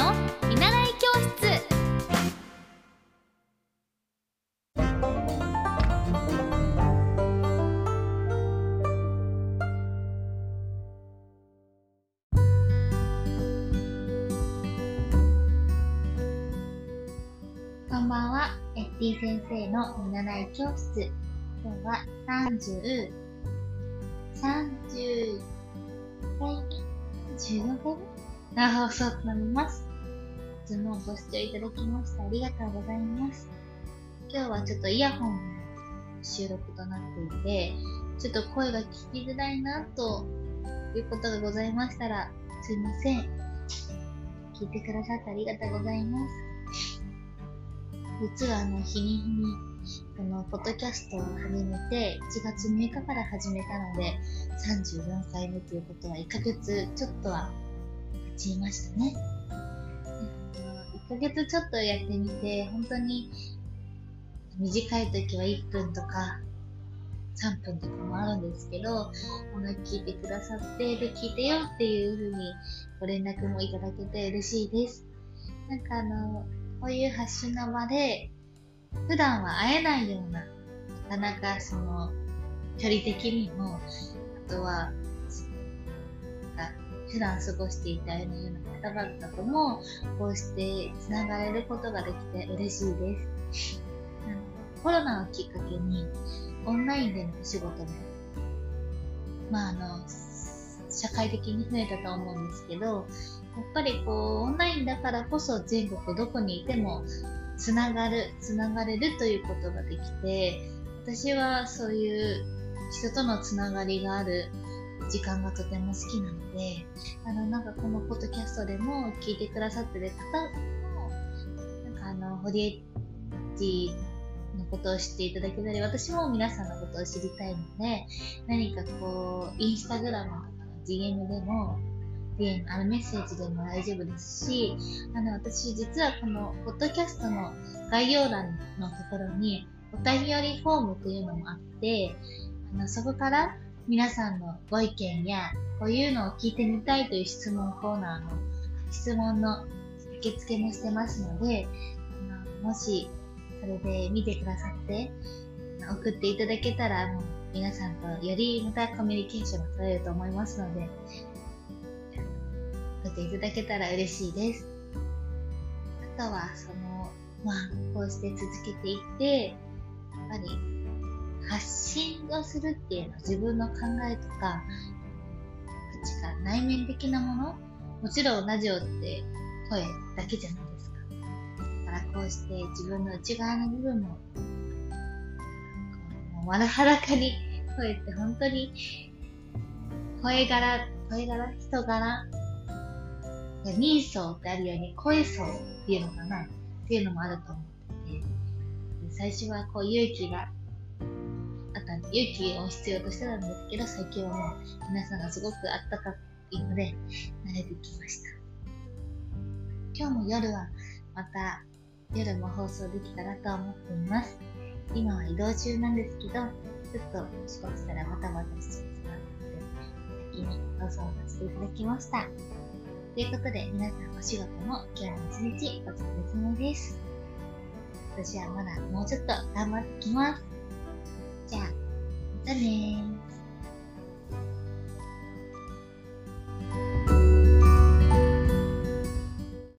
の見習い教室こんばんは、エッティ先生の見習い教室。今日は30、30回目 ?15 回目の放送となります。いつもご視聴いただきましてありがとうございます。今日はちょっとイヤホンの収録となっていて、ちょっと声が聞きづらいなということがございましたら、すいません。聞いてくださってありがとうございます。実はあの、日に日に、この、ポッドキャストを始めて、1月6日から始めたので、34回目ということは1ヶ月ちょっとは経ちましたね。1ヶ月ちょっとやってみて、本当に短い時は1分とか3分とかもあるんですけど、あの聞いてくださって、で、聞いてよっていう風にご連絡もいただけて嬉しいです。なんかあの、こういう発信の場で、普段は会えないような、なかなかその、距離的にも、あとは、普段過ごしていたような方々とも、こうして繋がれることができて嬉しいです。コロナをきっかけに、オンラインでのお仕事も、まああの、社会的に増えたと思うんですけど、やっぱりこう、オンラインだからこそ全国どこにいても、つながる、つながれるということができて、私はそういう人とのつながりがある時間がとても好きなので、あの、なんかこのポッドキャストでも聞いてくださってる方も、なんかあの、ホリエッジのことを知っていただけたり、私も皆さんのことを知りたいので、何かこう、インスタグラムとかの DM でも、DM、あのメッセージでも大丈夫ですし、あの、私実はこの、ポッドキャストの概要欄のところに、お便りフォームというのもあって、あの、そこから皆さんのご意見や、こういうのを聞いてみたいという質問コーナーの質問の受付もしてますので、あのもし、それで見てくださって、送っていただけたら、もう皆さんとよりまたコミュニケーションが取れると思いますので、送っていただけたら嬉しいです。あとは、その、まあ、こうして続けていって、やっぱり、発信をするっていうのは自分の考えとか、価値観、内面的なものもちろんラジオって声だけじゃないですか。だからこうして自分の内側の部分も、こう丸裸に声って本当に、声柄、声柄、人柄、人相ってあるように声相っていうのかなっていうのもあると思ってて、最初はこう勇気があったんで、勇気を必要としてたんですけど、最近はもう皆さんがすごくあったかいので、慣れてきました。今日も夜はまた夜も放送できたらと思っています。今は移動中なんですけど、ちょっと仕事したらバタバタしちゃってたので、先に放送させていただきました。ということで、皆さんお仕事も今日も一日お疲れ様です。私はまだもうちょっと頑張ってきます。じゃあ、またねー。